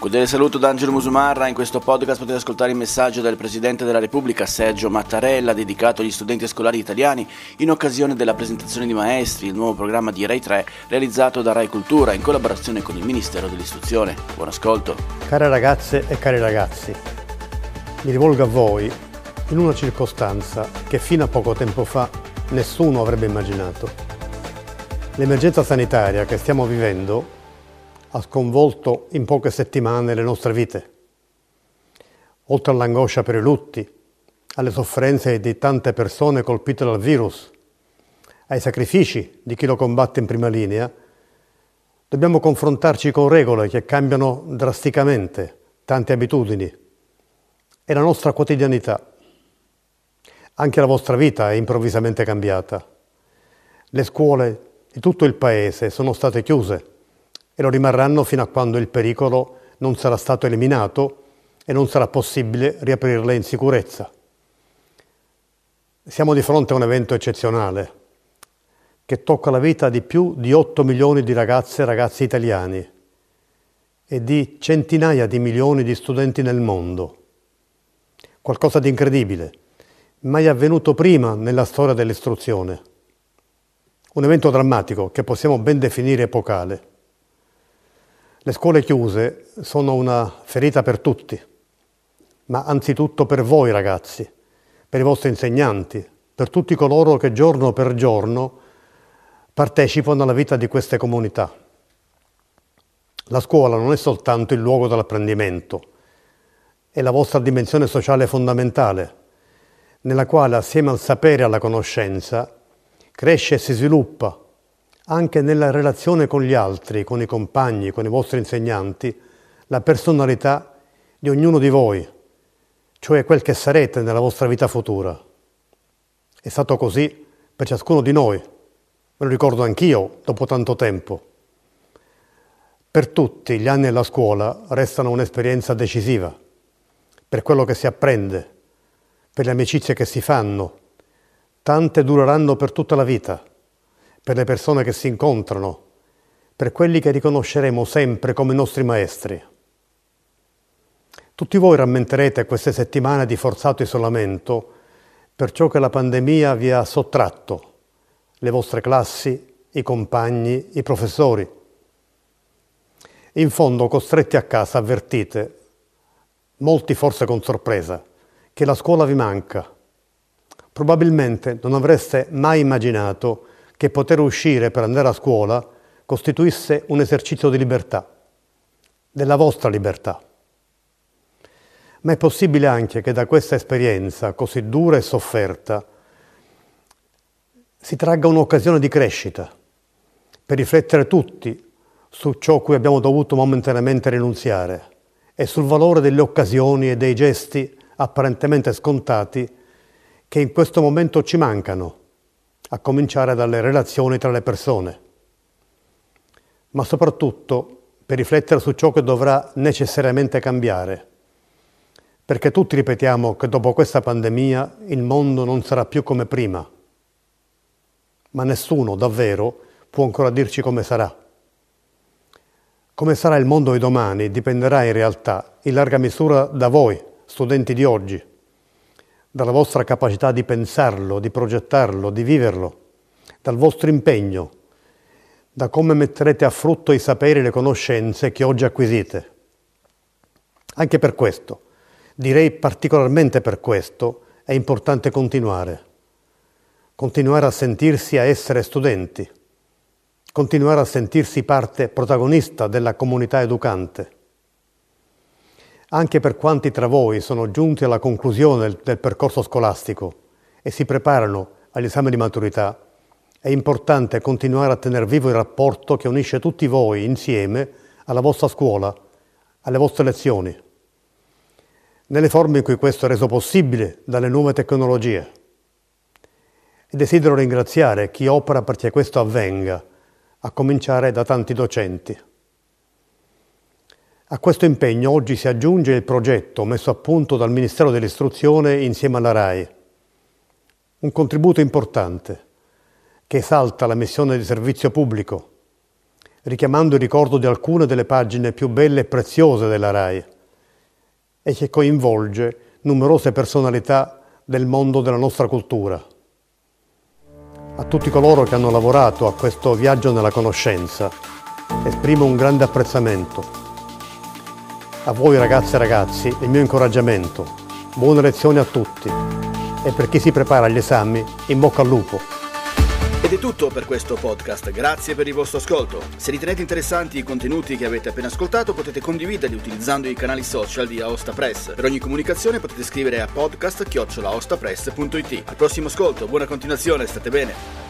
Cordiale saluto da Angelo Musumarra, in questo podcast potete ascoltare il messaggio del Presidente della Repubblica Sergio Mattarella dedicato agli studenti scolari italiani in occasione della presentazione di Maestri, il nuovo programma di Rai 3 realizzato da Rai Cultura in collaborazione con il Ministero dell'Istruzione. Buon ascolto. Care ragazze e cari ragazzi, mi rivolgo a voi in una circostanza che fino a poco tempo fa nessuno avrebbe immaginato. L'emergenza sanitaria che stiamo vivendo ha sconvolto in poche settimane le nostre vite. Oltre all'angoscia per i lutti, alle sofferenze di tante persone colpite dal virus, ai sacrifici di chi lo combatte in prima linea, dobbiamo confrontarci con regole che cambiano drasticamente tante abitudini e la nostra quotidianità. Anche la vostra vita è improvvisamente cambiata. Le scuole di tutto il paese sono state chiuse e lo rimarranno fino a quando il pericolo non sarà stato eliminato e non sarà possibile riaprirle in sicurezza. Siamo di fronte a un evento eccezionale che tocca la vita di più di 8 milioni di ragazze e ragazzi italiani e di centinaia di milioni di studenti nel mondo. Qualcosa di incredibile, mai avvenuto prima nella storia dell'istruzione. Un evento drammatico che possiamo ben definire epocale. Le scuole chiuse sono una ferita per tutti, ma anzitutto per voi ragazzi, per i vostri insegnanti, per tutti coloro che giorno per giorno partecipano alla vita di queste comunità. La scuola non è soltanto il luogo dell'apprendimento, è la vostra dimensione sociale fondamentale, nella quale assieme al sapere e alla conoscenza cresce e si sviluppa anche nella relazione con gli altri, con i compagni, con i vostri insegnanti, la personalità di ognuno di voi, cioè quel che sarete nella vostra vita futura. È stato così per ciascuno di noi, me lo ricordo anch'io dopo tanto tempo. Per tutti gli anni alla scuola restano un'esperienza decisiva, per quello che si apprende, per le amicizie che si fanno. Tante dureranno per tutta la vita per le persone che si incontrano, per quelli che riconosceremo sempre come nostri maestri. Tutti voi rammenterete queste settimane di forzato isolamento per ciò che la pandemia vi ha sottratto, le vostre classi, i compagni, i professori. In fondo, costretti a casa, avvertite, molti forse con sorpresa, che la scuola vi manca. Probabilmente non avreste mai immaginato che poter uscire per andare a scuola costituisse un esercizio di libertà, della vostra libertà. Ma è possibile anche che da questa esperienza così dura e sofferta si tragga un'occasione di crescita, per riflettere tutti su ciò cui abbiamo dovuto momentaneamente rinunziare e sul valore delle occasioni e dei gesti apparentemente scontati che in questo momento ci mancano a cominciare dalle relazioni tra le persone, ma soprattutto per riflettere su ciò che dovrà necessariamente cambiare, perché tutti ripetiamo che dopo questa pandemia il mondo non sarà più come prima, ma nessuno davvero può ancora dirci come sarà. Come sarà il mondo di domani dipenderà in realtà in larga misura da voi, studenti di oggi dalla vostra capacità di pensarlo, di progettarlo, di viverlo, dal vostro impegno, da come metterete a frutto i saperi e le conoscenze che oggi acquisite. Anche per questo Direi particolarmente per questo è importante continuare. Continuare a sentirsi a essere studenti. Continuare a sentirsi parte protagonista della comunità educante. Anche per quanti tra voi sono giunti alla conclusione del, del percorso scolastico e si preparano all'esame di maturità, è importante continuare a tenere vivo il rapporto che unisce tutti voi insieme alla vostra scuola, alle vostre lezioni, nelle forme in cui questo è reso possibile dalle nuove tecnologie. E desidero ringraziare chi opera perché questo avvenga, a cominciare da tanti docenti. A questo impegno oggi si aggiunge il progetto messo a punto dal Ministero dell'Istruzione insieme alla RAI. Un contributo importante che esalta la missione di servizio pubblico, richiamando il ricordo di alcune delle pagine più belle e preziose della RAI e che coinvolge numerose personalità del mondo della nostra cultura. A tutti coloro che hanno lavorato a questo viaggio nella conoscenza esprimo un grande apprezzamento. A voi ragazze e ragazzi il mio incoraggiamento. Buone lezioni a tutti e per chi si prepara agli esami in bocca al lupo. Ed è tutto per questo podcast, grazie per il vostro ascolto. Se ritenete interessanti i contenuti che avete appena ascoltato potete condividerli utilizzando i canali social di Aosta Press. Per ogni comunicazione potete scrivere a podcast-ostapress.it. Al prossimo ascolto, buona continuazione, state bene.